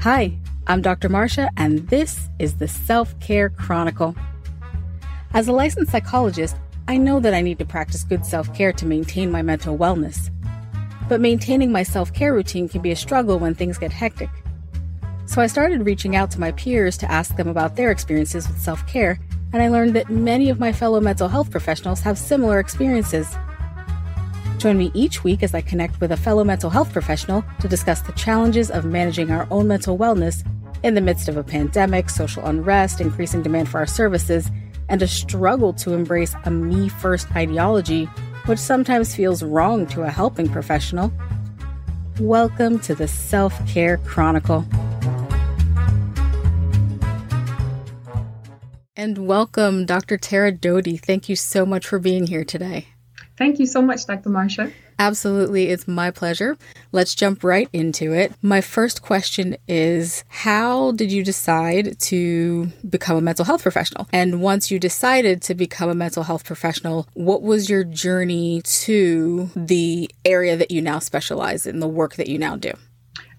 Hi, I'm Dr. Marsha, and this is the Self Care Chronicle. As a licensed psychologist, I know that I need to practice good self care to maintain my mental wellness. But maintaining my self care routine can be a struggle when things get hectic. So I started reaching out to my peers to ask them about their experiences with self care, and I learned that many of my fellow mental health professionals have similar experiences. Join me each week as I connect with a fellow mental health professional to discuss the challenges of managing our own mental wellness in the midst of a pandemic, social unrest, increasing demand for our services, and a struggle to embrace a me first ideology, which sometimes feels wrong to a helping professional. Welcome to the Self Care Chronicle. And welcome, Dr. Tara Doaty. Thank you so much for being here today. Thank you so much, Dr. Marsha. Absolutely, it's my pleasure. Let's jump right into it. My first question is How did you decide to become a mental health professional? And once you decided to become a mental health professional, what was your journey to the area that you now specialize in, the work that you now do?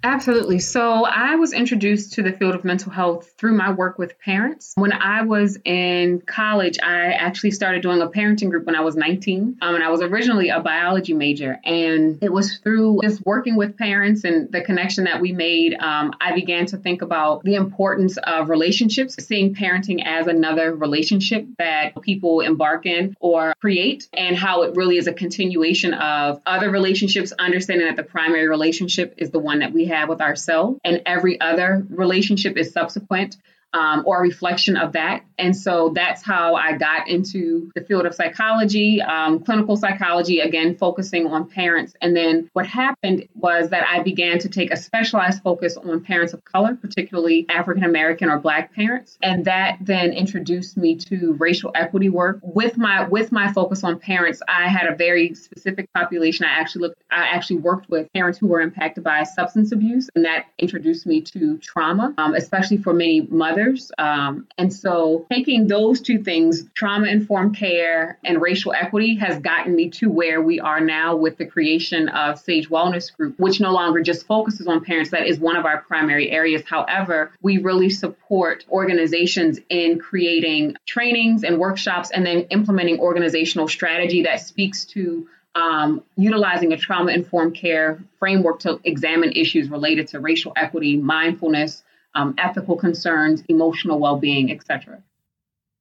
Absolutely. So I was introduced to the field of mental health through my work with parents. When I was in college, I actually started doing a parenting group when I was 19. Um, and I was originally a biology major. And it was through just working with parents and the connection that we made, um, I began to think about the importance of relationships, seeing parenting as another relationship that people embark in or create, and how it really is a continuation of other relationships, understanding that the primary relationship is the one that we have with ourselves, and every other relationship is subsequent um, or a reflection of that. And so that's how I got into the field of psychology, um, clinical psychology, again, focusing on parents. And then what happened was that I began to take a specialized focus on parents of color, particularly African American or Black parents. And that then introduced me to racial equity work. With my with my focus on parents, I had a very specific population. I actually looked, I actually worked with parents who were impacted by substance abuse, and that introduced me to trauma, um, especially for many mothers others. Um, and so taking those two things, trauma informed care and racial equity, has gotten me to where we are now with the creation of Sage Wellness Group, which no longer just focuses on parents. That is one of our primary areas. However, we really support organizations in creating trainings and workshops and then implementing organizational strategy that speaks to um, utilizing a trauma informed care framework to examine issues related to racial equity, mindfulness, um, ethical concerns, emotional well being, etc.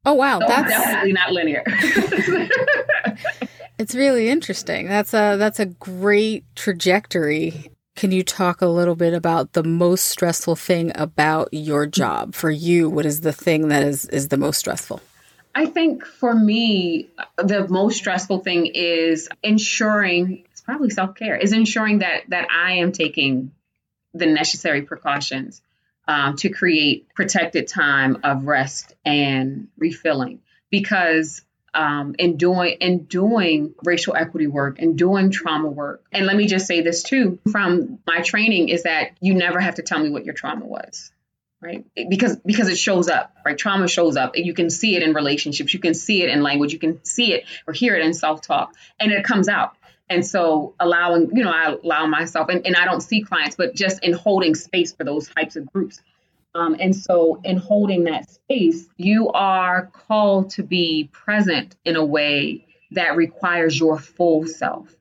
Oh wow, so that's definitely not linear. it's really interesting. That's a that's a great trajectory. Can you talk a little bit about the most stressful thing about your job for you? What is the thing that is is the most stressful? I think for me, the most stressful thing is ensuring it's probably self care is ensuring that that I am taking the necessary precautions um, to create protected time of rest and refilling. Because um, in doing in doing racial equity work and doing trauma work and let me just say this too from my training is that you never have to tell me what your trauma was right? Because because it shows up right? Trauma shows up you can see it in relationships you can see it in language you can see it or hear it in self-talk and it comes out and so allowing, you know, I allow myself, and, and I don't see clients, but just in holding space for those types of groups. Um, and so in holding that space, you are called to be present in a way that requires your full self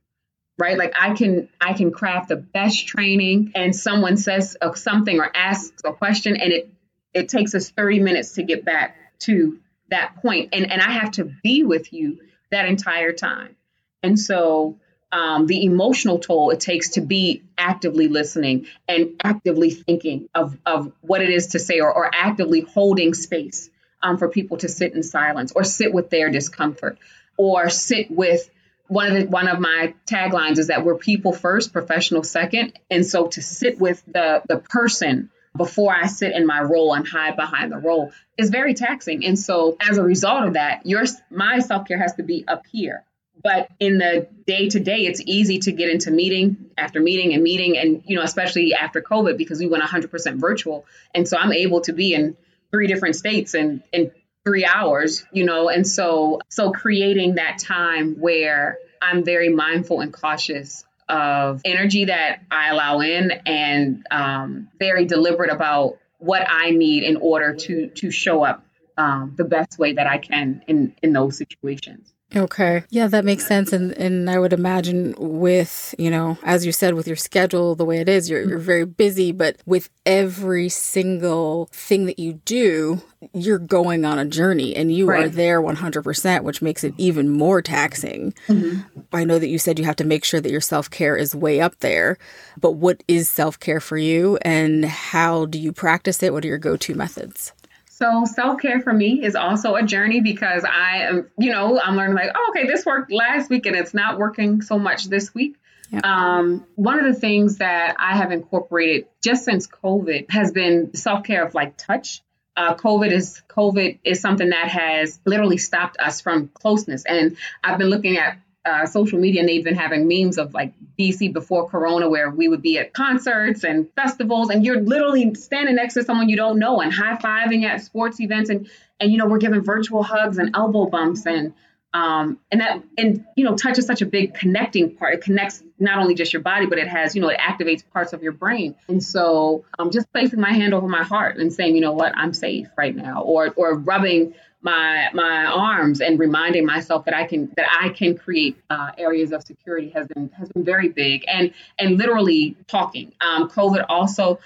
right? Like i can i can craft the best training and someone says something or asks a question and it it takes us 30 minutes to get back to that point. And and i have to be with you that entire time. And so um, the emotional toll it takes to be actively listening and actively thinking of, of what it is to say or, or actively holding space um, for people to sit in silence or sit with their discomfort or sit with one of the, one of my taglines is that we're people first, professional second. And so to sit with the, the person before I sit in my role and hide behind the role is very taxing. And so as a result of that, your my self-care has to be up here but in the day to day it's easy to get into meeting after meeting and meeting and you know especially after covid because we went 100% virtual and so i'm able to be in three different states in in three hours you know and so so creating that time where i'm very mindful and cautious of energy that I allow in and um, very deliberate about what I need in order to to show up um, the best way that I can in in those situations. Okay. Yeah, that makes sense. And and I would imagine with, you know, as you said, with your schedule the way it is, you're you're very busy, but with every single thing that you do, you're going on a journey and you right. are there 100%, which makes it even more taxing. Mm-hmm. I know that you said you have to make sure that your self care is way up there, but what is self care for you and how do you practice it? What are your go to methods? So self care for me is also a journey because I am, you know, I'm learning like, oh, okay, this worked last week and it's not working so much this week. Um, one of the things that I have incorporated just since COVID has been self care of like touch. Uh, COVID is COVID is something that has literally stopped us from closeness, and I've been looking at uh, social media and they've been having memes of like DC before Corona, where we would be at concerts and festivals, and you're literally standing next to someone you don't know and high fiving at sports events, and and you know we're giving virtual hugs and elbow bumps and um and that and you know touch is such a big connecting part. It connects not only just your body, but it has you know it activates parts of your brain. And so I'm um, just placing my hand over my heart and saying, you know what, I'm safe right now, or or rubbing my my arms and reminding myself that I can that I can create uh, areas of security has been has been very big and and literally talking. Um, COVID also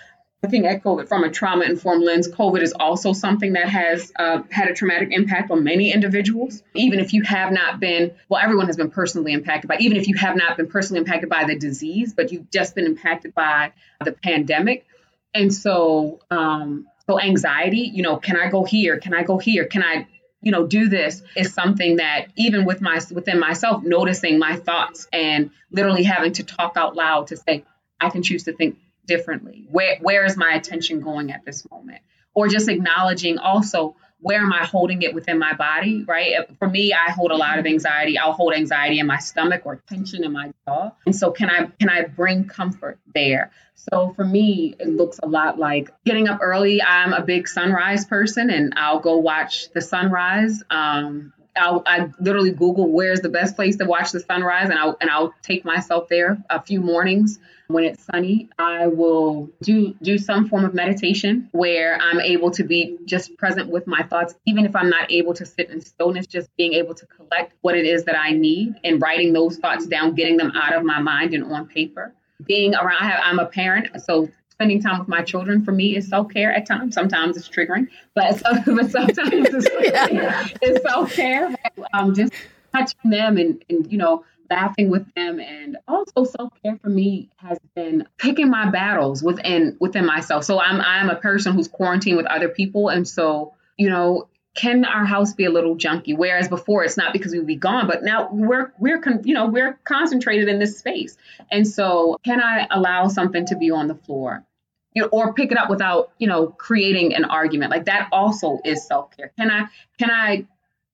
looking at COVID from a trauma informed lens, COVID is also something that has uh, had a traumatic impact on many individuals. Even if you have not been, well, everyone has been personally impacted by, even if you have not been personally impacted by the disease, but you've just been impacted by the pandemic. And so, um, so anxiety, you know, can I go here? Can I go here? Can I, you know, do this is something that even with my within myself, noticing my thoughts and literally having to talk out loud to say, I can choose to think differently. Where where is my attention going at this moment? Or just acknowledging also where am I holding it within my body, right? For me, I hold a lot of anxiety. I'll hold anxiety in my stomach or tension in my jaw. And so can I can I bring comfort there? So for me, it looks a lot like getting up early. I'm a big sunrise person and I'll go watch the sunrise. Um, I'll, I literally Google where's the best place to watch the sunrise, and I'll and I'll take myself there a few mornings when it's sunny. I will do do some form of meditation where I'm able to be just present with my thoughts, even if I'm not able to sit in stillness. Just being able to collect what it is that I need and writing those thoughts down, getting them out of my mind and on paper. Being around, I have, I'm a parent, so spending time with my children for me is self care at times. Sometimes it's triggering, but, but sometimes it's, yeah. it's self care. Um, just touching them and, and, you know, laughing with them. And also self care for me has been picking my battles within within myself. So I'm I'm a person who's quarantined with other people. And so, you know, can our house be a little junky? Whereas before, it's not because we'd be gone, but now we're we're con- you know we're concentrated in this space, and so can I allow something to be on the floor, you know, or pick it up without you know creating an argument? Like that also is self care. Can I can I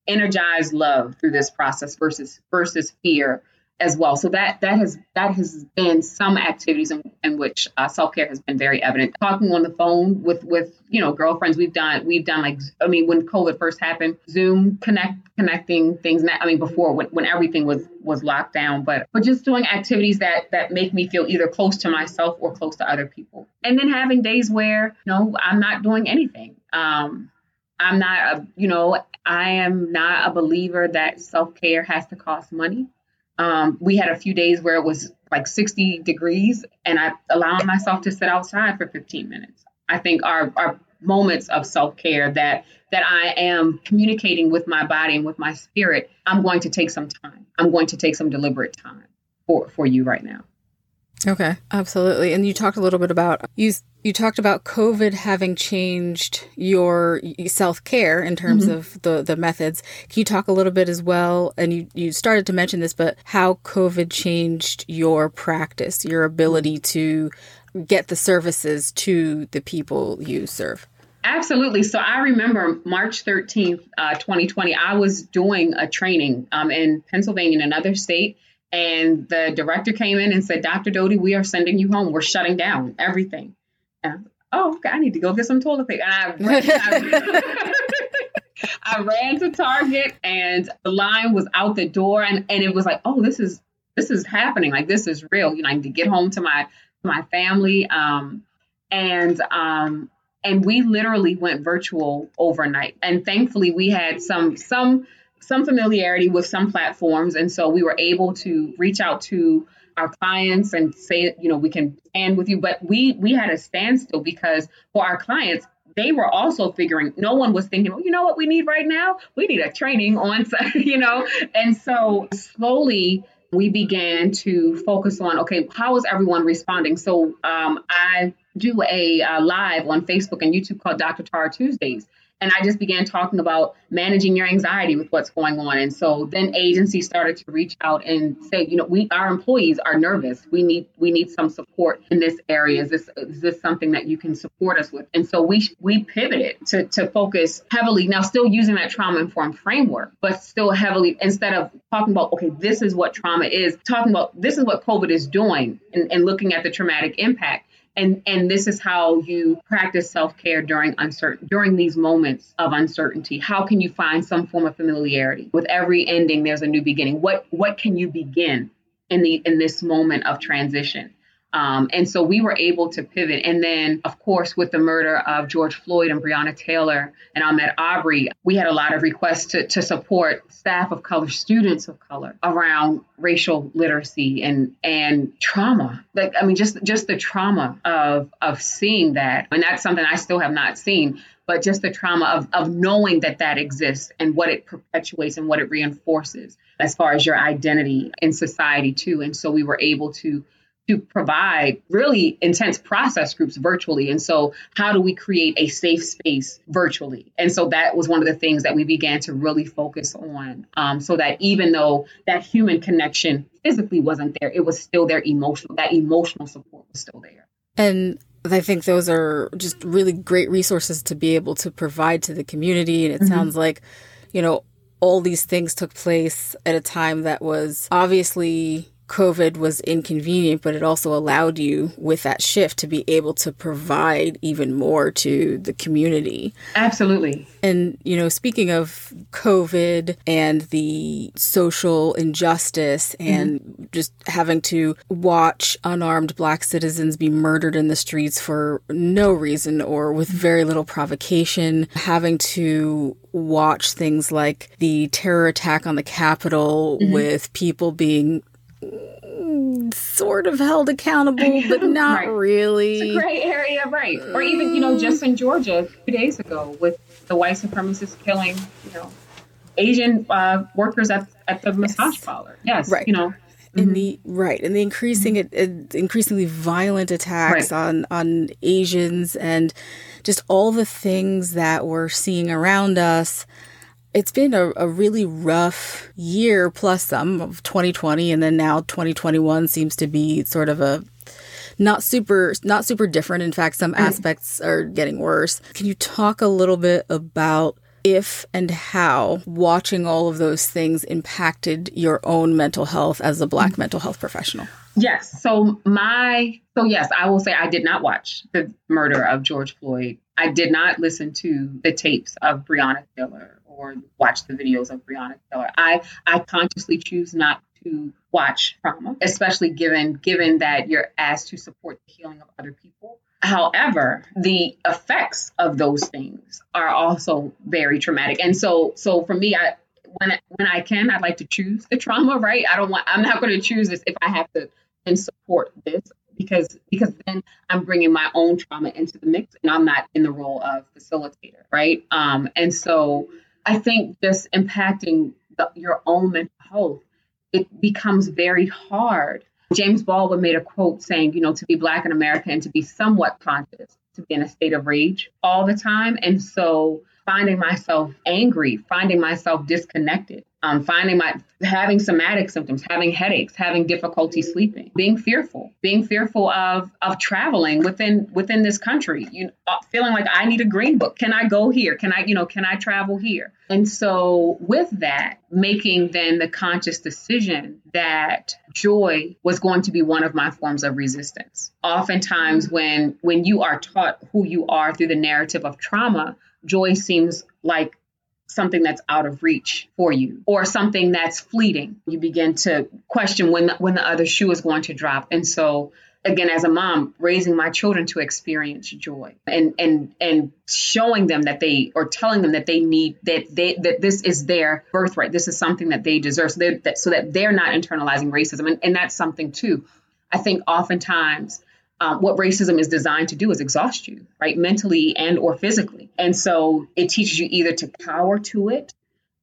energize love through this process versus versus fear as well. So that that has that has been some activities in, in which uh, self care has been very evident. Talking on the phone with with you know girlfriends, we've done we've done like I mean when COVID first happened, Zoom connect connecting things. I mean before when, when everything was was locked down, but but just doing activities that that make me feel either close to myself or close to other people. And then having days where you know I'm not doing anything. Um, I'm not a you know I am not a believer that self care has to cost money. Um, we had a few days where it was like 60 degrees, and I allowed myself to sit outside for 15 minutes. I think our, our moments of self care that that I am communicating with my body and with my spirit, I'm going to take some time. I'm going to take some deliberate time for for you right now. Okay, absolutely. And you talked a little bit about you you talked about COVID having changed your self care in terms mm-hmm. of the the methods. Can you talk a little bit as well? And you you started to mention this, but how COVID changed your practice, your ability to get the services to the people you serve. Absolutely. So I remember March 13th, uh, 2020, I was doing a training um, in Pennsylvania in another state and the director came in and said, Dr. Doaty, we are sending you home. We're shutting down everything. Oh, okay, I need to go get some toilet paper. And I ran, I, I ran to Target and the line was out the door and, and it was like, oh, this is this is happening. Like this is real. You know, I need to get home to my my family. Um, and um, and we literally went virtual overnight. And thankfully, we had some some some familiarity with some platforms, and so we were able to reach out to our clients and say, you know, we can stand with you. But we we had a standstill because for our clients, they were also figuring. No one was thinking, well, you know what we need right now? We need a training on, you know. And so slowly we began to focus on okay, how is everyone responding? So um, I do a uh, live on Facebook and YouTube called Dr. Tara Tuesdays and I just began talking about managing your anxiety with what's going on. And so then agencies started to reach out and say, you know, we our employees are nervous. We need we need some support in this area. Is this is this something that you can support us with? And so we we pivoted to to focus heavily now, still using that trauma informed framework, but still heavily instead of talking about okay, this is what trauma is, talking about this is what COVID is doing, and, and looking at the traumatic impact and and this is how you practice self-care during uncertain during these moments of uncertainty. How can you find some form of familiarity? With every ending there's a new beginning. What what can you begin in the in this moment of transition um, and so we were able to pivot. And then, of course, with the murder of George Floyd and Breonna Taylor and Ahmaud Arbery, we had a lot of requests to, to support staff of color, students of color around racial literacy and and trauma. Like I mean, just just the trauma of of seeing that, and that's something I still have not seen. But just the trauma of, of knowing that that exists and what it perpetuates and what it reinforces as far as your identity in society, too. And so we were able to to provide really intense process groups virtually. And so, how do we create a safe space virtually? And so, that was one of the things that we began to really focus on um, so that even though that human connection physically wasn't there, it was still there emotional, that emotional support was still there. And I think those are just really great resources to be able to provide to the community. And it mm-hmm. sounds like, you know, all these things took place at a time that was obviously COVID was inconvenient, but it also allowed you with that shift to be able to provide even more to the community. Absolutely. And, you know, speaking of COVID and the social injustice and mm-hmm. just having to watch unarmed black citizens be murdered in the streets for no reason or with very little provocation, having to watch things like the terror attack on the Capitol mm-hmm. with people being sort of held accountable, but not right. really. It's a gray area, right? Or even, you know, just in Georgia two days ago with the white supremacists killing, you know, Asian uh, workers at, at the massage parlor. Yes, right. You know, in mm-hmm. the right and the increasing mm-hmm. increasingly violent attacks right. on on Asians and just all the things that we're seeing around us it's been a, a really rough year plus some of 2020 and then now 2021 seems to be sort of a not super not super different. In fact some mm. aspects are getting worse. Can you talk a little bit about if and how watching all of those things impacted your own mental health as a black mm-hmm. mental health professional? Yes. So my so yes i will say i did not watch the murder of george floyd. I did not listen to the tapes of breonna taylor or watch the videos of Breonna Taylor. I I consciously choose not to watch trauma, especially given given that you're asked to support the healing of other people. However, the effects of those things are also very traumatic. And so so for me, I when when I can, I'd like to choose the trauma, right? I don't want I'm not going to choose this if I have to and support this because because then I'm bringing my own trauma into the mix and I'm not in the role of facilitator, right? Um, and so I think just impacting the, your own mental health, it becomes very hard. James Baldwin made a quote saying, you know, to be Black in America and to be somewhat conscious, to be in a state of rage all the time. And so finding myself angry, finding myself disconnected, um, finding my having somatic symptoms, having headaches, having difficulty sleeping, being fearful, being fearful of of traveling within within this country. You uh, feeling like I need a green book. Can I go here? Can I you know can I travel here? And so with that, making then the conscious decision that joy was going to be one of my forms of resistance. Oftentimes when when you are taught who you are through the narrative of trauma, joy seems like something that's out of reach for you or something that's fleeting. You begin to question when the, when the other shoe is going to drop. And so again as a mom raising my children to experience joy and and and showing them that they or telling them that they need that they that this is their birthright this is something that they deserve so, that, so that they're not internalizing racism and, and that's something too i think oftentimes um, what racism is designed to do is exhaust you right mentally and or physically. And so it teaches you either to cower to it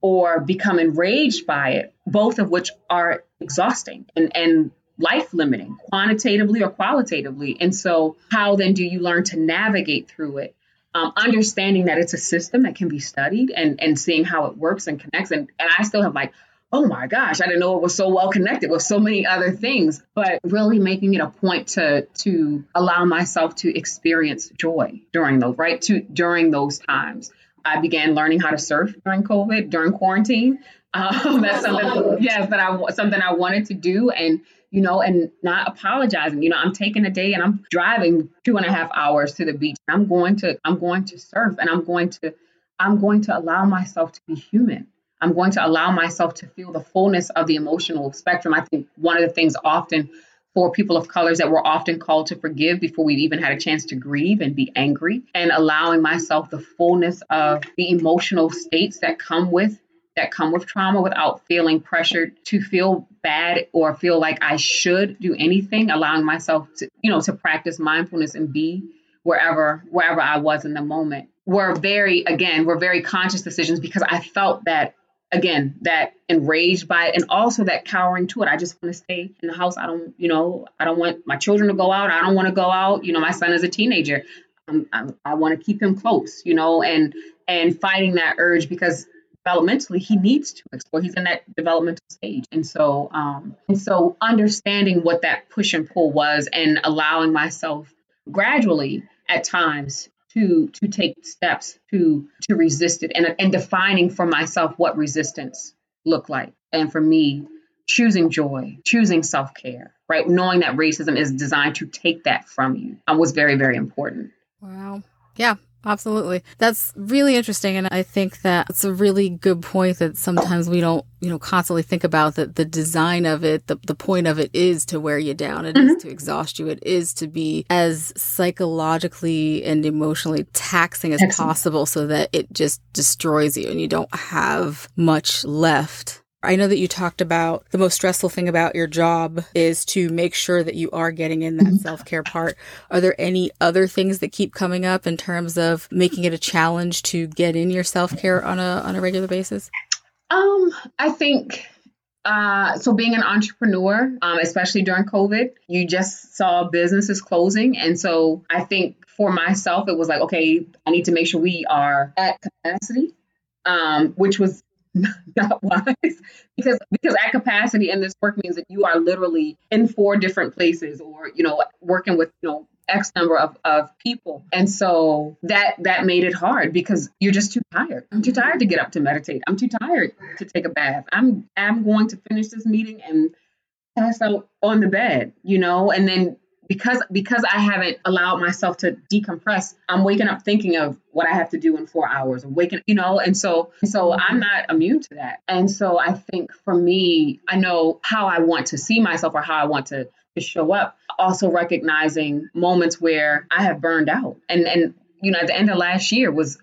or become enraged by it both of which are exhausting and and life limiting quantitatively or qualitatively. And so how then do you learn to navigate through it? Um, understanding that it's a system that can be studied and and seeing how it works and connects. And, and i still have like oh my gosh, I didn't know it was so well connected with so many other things. But really making it a point to to allow myself to experience joy during those right to during those times. I began learning how to surf during COVID, during quarantine. Um, that's something, yes, that I something I wanted to do, and you know, and not apologizing. You know, I'm taking a day and I'm driving two and a half hours to the beach. I'm going to I'm going to surf, and I'm going to I'm going to allow myself to be human I'm going to allow myself to feel the fullness of the emotional spectrum. I think one of the things often for people of colors that we're often called to forgive before we've even had a chance to grieve and be angry, and allowing myself the fullness of the emotional states that come with that come with trauma without feeling pressured to feel bad or feel like I should do anything, allowing myself to, you know, to practice mindfulness and be wherever wherever I was in the moment were very again were very conscious decisions because I felt that again that enraged by it and also that cowering to it. I just want to stay in the house. I don't you know i don't want my children to go out. I don't want to go out. You know my son is a teenager. Um, I, I want to keep him close you know and and fighting that urge because developmentally he needs to explore. He's in that developmental stage. And so um and so understanding what that push and pull was and allowing myself gradually at times to to take steps to to resist it and and defining for myself what resistance looked like. And for me choosing joy choosing self-care right? Knowing that racism is designed to take that from you um, was very very important. Wow. Yeah Absolutely. That's really interesting. And I think that it's a really good point that sometimes we don't, you know, constantly think about that the design of it, the, the point of it is to wear you down. It mm-hmm. is to exhaust you. It is to be as psychologically and emotionally taxing as Excellent. possible so that it just destroys you and you don't have much left I know that you talked about the most stressful thing about your job is to make sure that you are getting in that mm-hmm. self care part. Are there any other things that keep coming up in terms of making it a challenge to get in your self care on a on a regular basis? Um, I think uh, so being an entrepreneur, um, especially during COVID, you just saw businesses closing. And so I think for myself, it was like, okay, I need to make sure we are at capacity, um, which was not wise because because at capacity in this work means that you are literally in four different places or you know working with you know x number of, of people. And so that that made it hard because you're just too tired. I'm too mm-hmm. tired to get up to meditate. I'm too tired to take a bath. I'm i'm going to finish this meeting and pass out on the bed you know? And then because because I haven't allowed myself to decompress, I'm waking up thinking of what I have to do in four hours, or waking, you know, and so so mm-hmm. I'm not immune to that. And so I think for me, I know how I want to see myself or how I want to to show up. Also recognizing moments where I have burned out, and and you know, at the end of last year was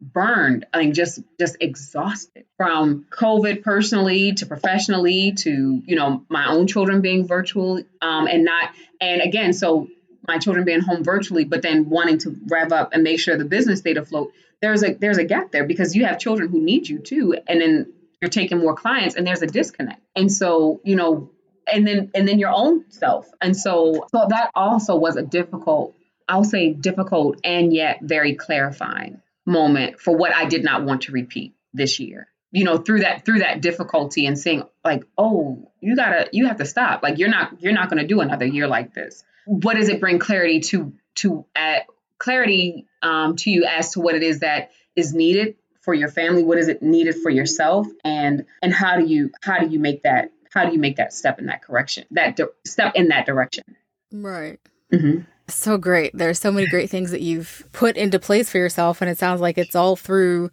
burned i mean just just exhausted from covid personally to professionally to you know my own children being virtual um, and not and again so my children being home virtually but then wanting to rev up and make sure the business stayed afloat there's a there's a gap there because you have children who need you too and then you're taking more clients and there's a disconnect. And so you know and then and then your own self. And so so that also was a difficult i'll say difficult and yet very clarifying moment for what I did not want to repeat this year. You know, through that through that difficulty and saying like, "Oh, you got to you have to stop. Like you're not you're not going to do another year like this." What does it bring clarity to to uh, clarity um, to you as to what it is that is needed for your family? What is it needed for yourself? And and how do you how do you make that how do you make that step in that correction that di- step in that direction? Right. Mm-hmm. So great. There's so many great things that you've put into place for yourself. And it sounds like it's all through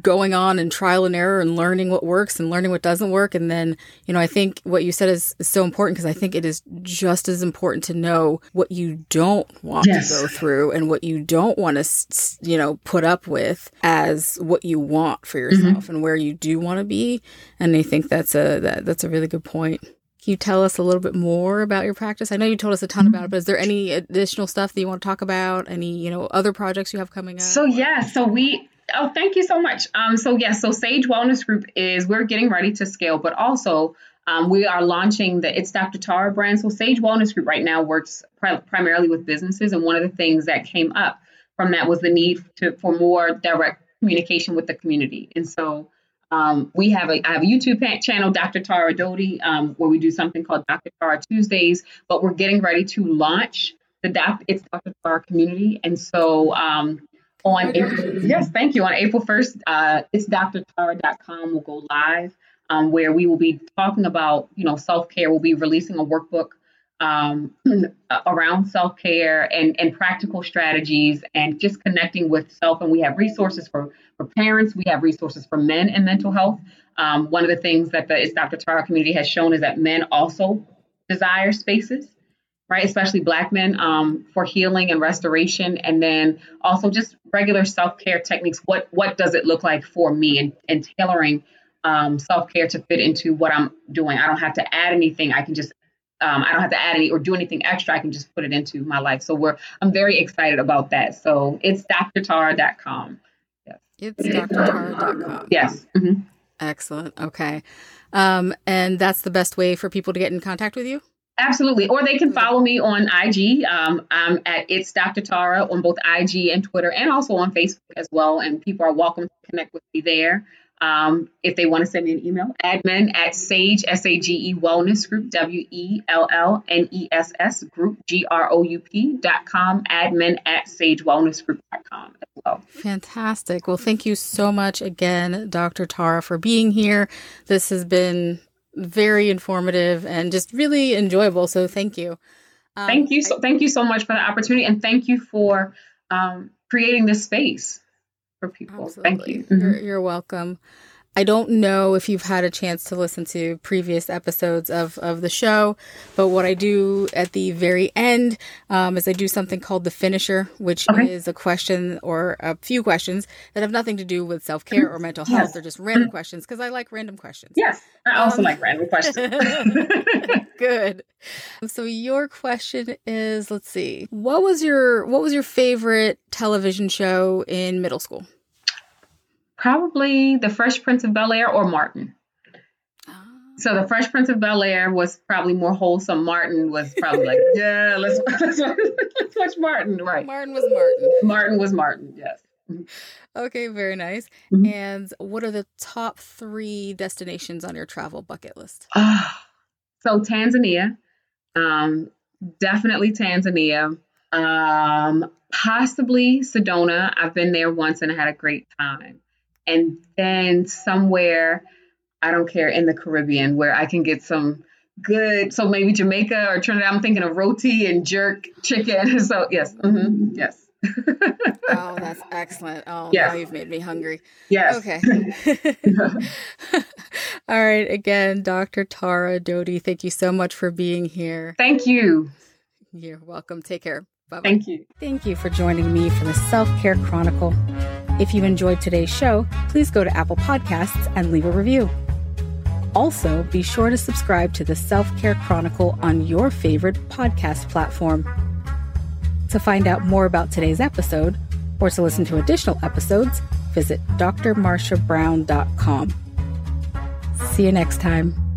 going on and trial and error and learning what works and learning what doesn't work. And then, you know, I think what you said is, is so important because I think it is just as important to know what you don't want yes. to go through and what you don't want to, you know, put up with as what you want for mm-hmm. yourself mm-hmm. and where you do want to be. And I think that's a, that, that's a really good point. Can you tell us a little bit more about your practice? I know you told us a ton about it, but is there any additional stuff that you want to talk about? Any, you know, other projects you have coming up? So yeah, so we Oh, thank you so much. Um, so yes, so Sage Wellness Group is we're getting ready to scale, but also um, we are launching the It's Dr. Tara brand. So Sage Wellness Group right now works pri- primarily with businesses, and one of the things that came up from that was the need to for more direct communication with the community. And so um, we have a I have a YouTube channel, Dr. Tara Doaty, um, where we do something called Dr. Tara Tuesdays. But we're getting ready to launch the doc, It's Dr. Tara community, and so um, on April, yes, thank you. On April 1st, uh, it's drtara.com will go live um, where we will be talking about, you know, self-care. We'll be releasing a workbook um, around self-care and, and practical strategies and just connecting with self. And we have resources for, for parents. We have resources for men and mental health. Um, one of the things that the It's Dr. Tara community has shown is that men also desire spaces right? Especially Black men um, for healing and restoration, and then also just regular self care techniques. What what does it look like for me, and, and tailoring um, self care to fit into what I'm doing. I don't have to add anything. I can just um, I don't have to add any or do anything extra. I can just put it into my life. So we're I'm very excited about that. So it's drtara.com. Yes. It's drtara.com. Yes. Mm-hmm. Excellent. Okay. Um, and that's the best way for people to get in contact with you? Absolutely. Or they can follow me on IG. Um, I'm at It's Dr. Tara on both IG and Twitter and also on Facebook as well. And people are welcome to connect with me there. Um, if they want to send me an email, admin at Sage, S A G E Wellness Group, W E L L N E S S Group, G R O U P dot com, admin at Sage Wellness Group dot com as well. Fantastic. Well, thank you so much again, Dr. Tara, for being here. This has been very informative and just really enjoyable. So thank you. Um, thank you. So, thank you so much for the opportunity, and thank you for um, creating this space for people. Absolutely. Thank you. Mm-hmm. You're, you're welcome. I don't know if you've had a chance to listen to previous episodes of, of the show, but what I do at the very end um, is I do something called the finisher, which okay. is a question or a few questions that have nothing to do with self care or mental health. Yes. They're just random questions because I like random questions. Yes, I also um, like random questions. good. So your question is, let's see, what was your what was your favorite television show in middle school? Probably The Fresh Prince of Bel Air or Martin. Ah. So the Fresh Prince of Bel Air was probably more wholesome. Martin was probably like, yeah, let's, let's, let's watch Martin. Right. Martin was Martin. Martin was Martin. Yes. Okay, very nice. Mm-hmm. And what are the top three destinations on your travel bucket list? Uh, so Tanzania, um, definitely Tanzania. Um, possibly Sedona. I've been there once and I had a great time and then somewhere I don't care in the Caribbean where I can get some good. So maybe Jamaica or Trinidad. I'm thinking of roti and jerk chicken. So yes, mm-hmm, yes. oh, that's excellent. Oh, yes. now you've made me hungry. Yes. Okay. All right. Again, Dr. Tara Doaty, thank you so much for being here. Thank you. You're welcome. Take care. Bye. Thank you. Thank you for joining me for the Self Care Chronicle. If you enjoyed today's show, please go to Apple Podcasts and leave a review. Also, be sure to subscribe to the Self Care Chronicle on your favorite podcast platform. To find out more about today's episode, or to listen to additional episodes, visit drmarshabrown.com. See you next time.